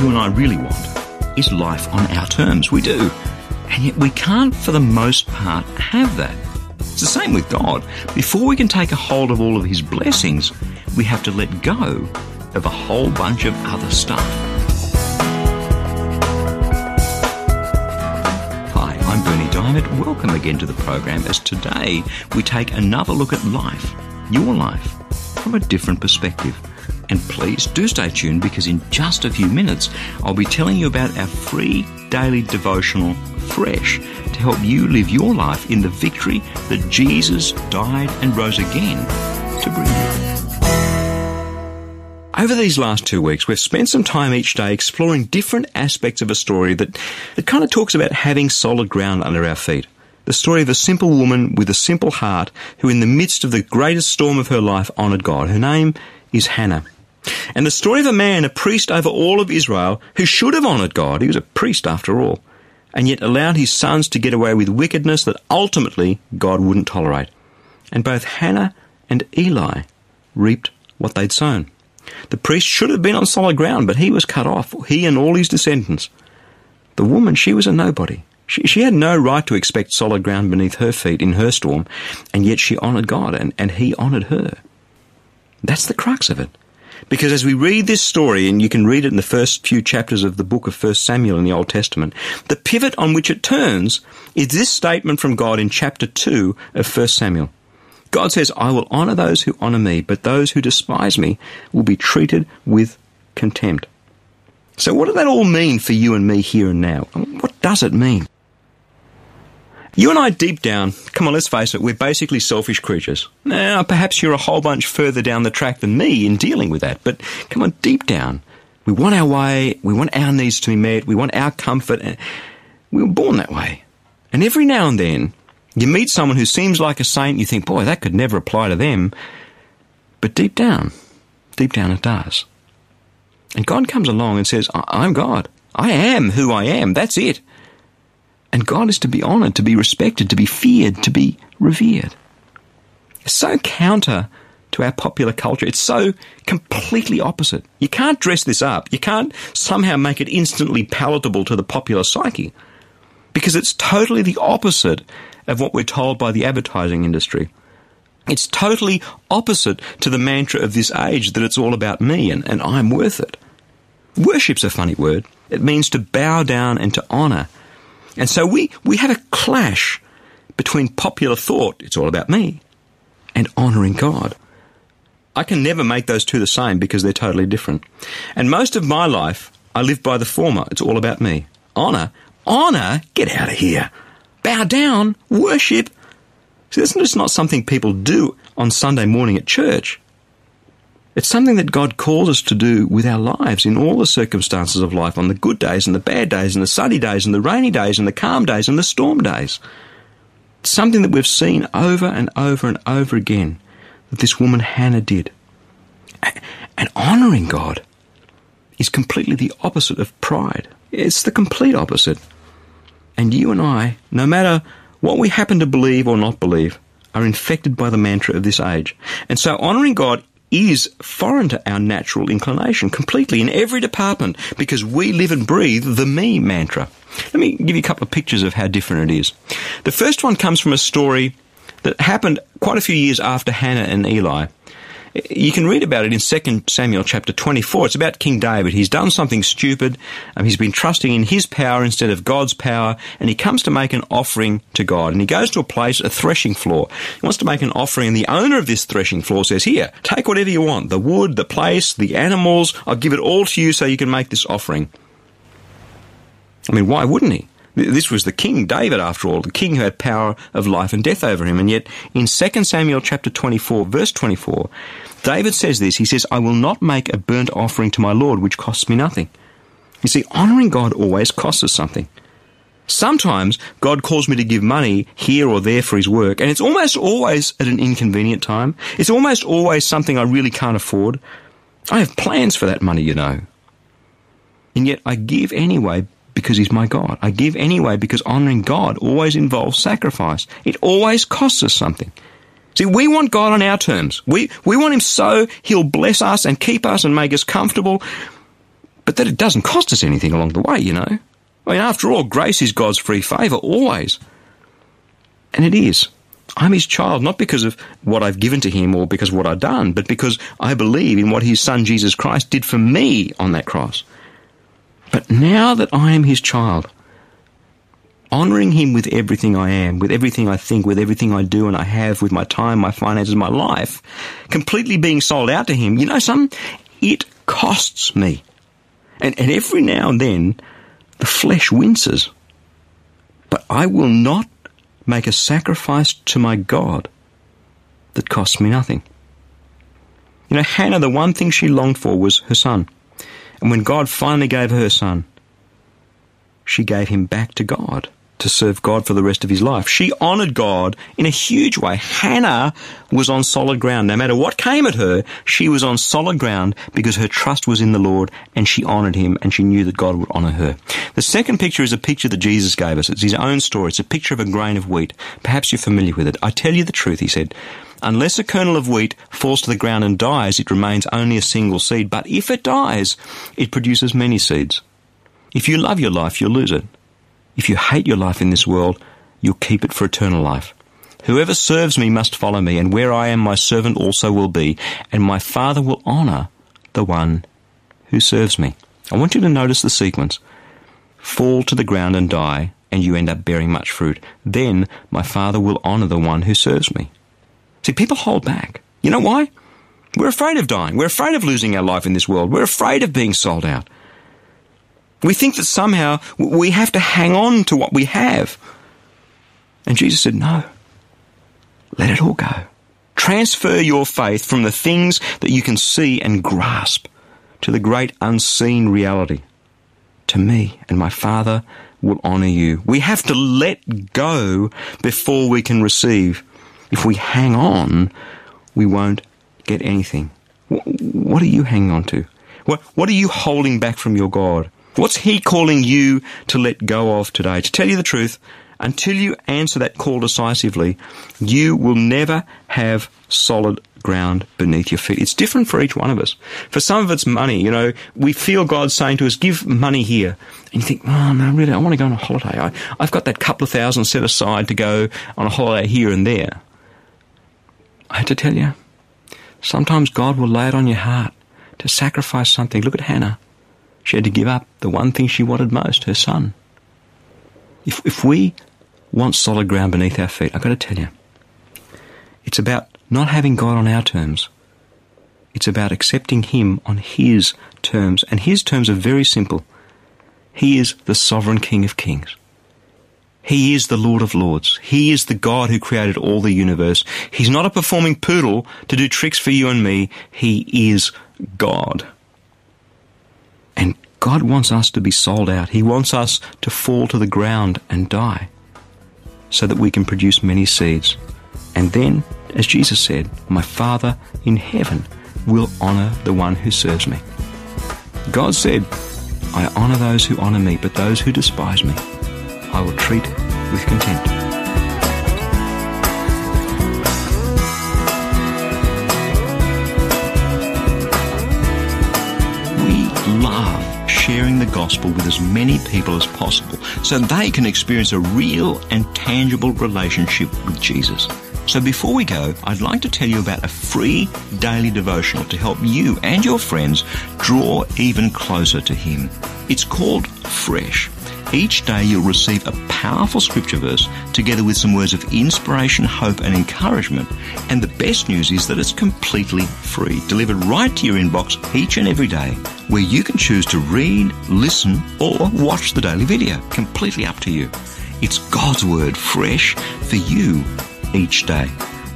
You and I really want is life on our terms. We do. And yet we can't, for the most part, have that. It's the same with God. Before we can take a hold of all of His blessings, we have to let go of a whole bunch of other stuff. Hi, I'm Berni Dymet. Welcome again to the program as today we take another look at life, your life, from a different perspective. And please do stay tuned because in just a few minutes I'll be telling you about our free daily devotional Fresh to help you live your life in the victory that Jesus died and rose again to bring you. Over these last two weeks, we've spent some time each day exploring different aspects of a story that, that kind of talks about having solid ground under our feet. The story of a simple woman with a simple heart who, in the midst of the greatest storm of her life, honoured God. Her name is Hannah. And the story of a man, a priest over all of Israel, who should have honoured God. He was a priest after all. And yet allowed his sons to get away with wickedness that ultimately God wouldn't tolerate. And both Hannah and Eli reaped what they'd sown. The priest should have been on solid ground, but he was cut off, he and all his descendants. The woman, she was a nobody. She, she had no right to expect solid ground beneath her feet in her storm, and yet she honoured God, and, and he honoured her. That's the crux of it. Because as we read this story, and you can read it in the first few chapters of the book of 1 Samuel in the Old Testament, the pivot on which it turns is this statement from God in chapter 2 of 1 Samuel. God says, I will honour those who honour me, but those who despise me will be treated with contempt. So what does that all mean for you and me here and now? What does it mean? You and I, deep down, come on, let's face it, we're basically selfish creatures. Now, perhaps you're a whole bunch further down the track than me in dealing with that, but come on, deep down, we want our way, we want our needs to be met, we want our comfort, and we were born that way. And every now and then, you meet someone who seems like a saint, you think, boy, that could never apply to them. But deep down, deep down it does. And God comes along and says, I'm God. I am who I am. That's it. And God is to be honoured, to be respected, to be feared, to be revered. It's so counter to our popular culture. It's so completely opposite. You can't dress this up. You can't somehow make it instantly palatable to the popular psyche because it's totally the opposite of what we're told by the advertising industry. It's totally opposite to the mantra of this age that it's all about me and, and I'm worth it. Worship's a funny word. It means to bow down and to honour and so we, we have a clash between popular thought, it's all about me, and honouring God. I can never make those two the same because they're totally different. And most of my life, I live by the former. It's all about me. Honour? Honour? Get out of here. Bow down? Worship? See, that's just not something people do on Sunday morning at church. It's something that God calls us to do with our lives in all the circumstances of life, on the good days and the bad days and the sunny days and the rainy days and the calm days and the storm days. It's something that we've seen over and over and over again that this woman Hannah did. And honouring God is completely the opposite of pride. It's the complete opposite. And you and I, no matter what we happen to believe or not believe, are infected by the mantra of this age. And so honouring God is foreign to our natural inclination completely in every department because we live and breathe the me mantra. Let me give you a couple of pictures of how different it is. The first one comes from a story that happened quite a few years after Hannah and Eli. You can read about it in 2 Samuel chapter 24. It's about King David. He's done something stupid. Um, he's been trusting in his power instead of God's power, and he comes to make an offering to God. And he goes to a place, a threshing floor. He wants to make an offering, and the owner of this threshing floor says, Here, take whatever you want the wood, the place, the animals. I'll give it all to you so you can make this offering. I mean, why wouldn't he? This was the king, David, after all, the king who had power of life and death over him. And yet, in 2 Samuel chapter 24, verse 24, David says this. He says, I will not make a burnt offering to my Lord, which costs me nothing. You see, honouring God always costs us something. Sometimes God calls me to give money here or there for his work, and it's almost always at an inconvenient time. It's almost always something I really can't afford. I have plans for that money, you know. And yet I give anyway because he's my God. I give anyway because honouring God always involves sacrifice. It always costs us something. See, we want God on our terms. We, we want him so he'll bless us and keep us and make us comfortable, but that it doesn't cost us anything along the way, you know. I mean, after all, grace is God's free favour, always. And it is. I'm his child not because of what I've given to him or because of what I've done, but because I believe in what his son Jesus Christ did for me on that cross. But now that I am his child, honouring him with everything I am, with everything I think, with everything I do and I have, with my time, my finances, my life, completely being sold out to him, you know some it costs me. And, and every now and then, the flesh winces. But I will not make a sacrifice to my God that costs me nothing. You know, Hannah, the one thing she longed for was her son. And when God finally gave her son, she gave him back to God to serve God for the rest of his life. She honoured God in a huge way. Hannah was on solid ground. No matter what came at her, she was on solid ground because her trust was in the Lord and she honoured him and she knew that God would honour her. The second picture is a picture that Jesus gave us. It's his own story. It's a picture of a grain of wheat. Perhaps you're familiar with it. I tell you the truth, he said. Unless a kernel of wheat falls to the ground and dies, it remains only a single seed. But if it dies, it produces many seeds. If you love your life, you'll lose it. If you hate your life in this world, you'll keep it for eternal life. Whoever serves me must follow me, and where I am, my servant also will be, and my Father will honour the one who serves me. I want you to notice the sequence. Fall to the ground and die, and you end up bearing much fruit. Then my Father will honour the one who serves me. See, people hold back. You know why? We're afraid of dying. We're afraid of losing our life in this world. We're afraid of being sold out. We think that somehow we have to hang on to what we have. And Jesus said, No, let it all go. Transfer your faith from the things that you can see and grasp to the great unseen reality. To me and my Father will honour you. We have to let go before we can receive. If we hang on, we won't get anything. What are you hanging on to? What, what are you holding back from your God? What's He calling you to let go of today? To tell you the truth, until you answer that call decisively, you will never have solid ground beneath your feet. It's different for each one of us. For some of it's money. You know, we feel God saying to us, give money here. And you think, oh, no, really, I want to go on a holiday. I, I've got that couple of thousand set aside to go on a holiday here and there. I have to tell you, sometimes God will lay it on your heart to sacrifice something. Look at Hannah. She had to give up the one thing she wanted most, her son. If, if we want solid ground beneath our feet, I've got to tell you, it's about not having God on our terms. It's about accepting Him on His terms, and His terms are very simple. He is the sovereign King of kings. He is the Lord of lords. He is the God who created all the universe. He's not a performing poodle to do tricks for you and me. He is God. And God wants us to be sold out. He wants us to fall to the ground and die so that we can produce many seeds. And then, as Jesus said, my Father in heaven will honour the one who serves me. God said, I honour those who honour me, but those who despise me, I will treat with contempt. Sharing the gospel with as many people as possible so they can experience a real and tangible relationship with Jesus. So before we go, I'd like to tell you about a free daily devotional to help you and your friends draw even closer to Him. It's called Fresh. Each day you'll receive a powerful scripture verse together with some words of inspiration, hope and encouragement. And the best news is that it's completely free, delivered right to your inbox each and every day where you can choose to read, listen, or watch the daily video. Completely up to you. It's God's Word fresh for you each day.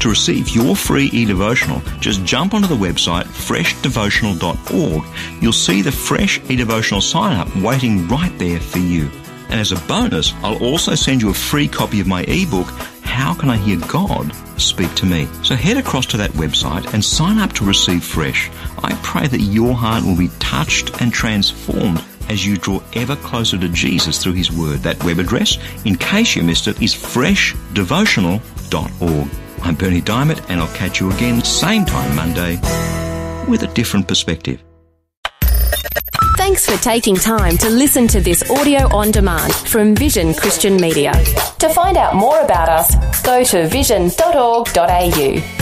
To receive your free e-devotional, just jump onto the website freshdevotional.org. You'll see the fresh e-devotional sign up waiting right there for you. And as a bonus, I'll also send you a free copy of my ebook, How Can I Hear God Speak to Me? So head across to that website and sign up to receive fresh. I pray that your heart will be touched and transformed as you draw ever closer to Jesus through His Word. That web address, in case you missed it, is freshdevotional.org. I'm Berni Dymet, and I'll catch you again same time Monday with a different perspective. Thanks for taking time to listen to this audio on demand from Vision Christian Media. To find out more about us, go to vision.org.au.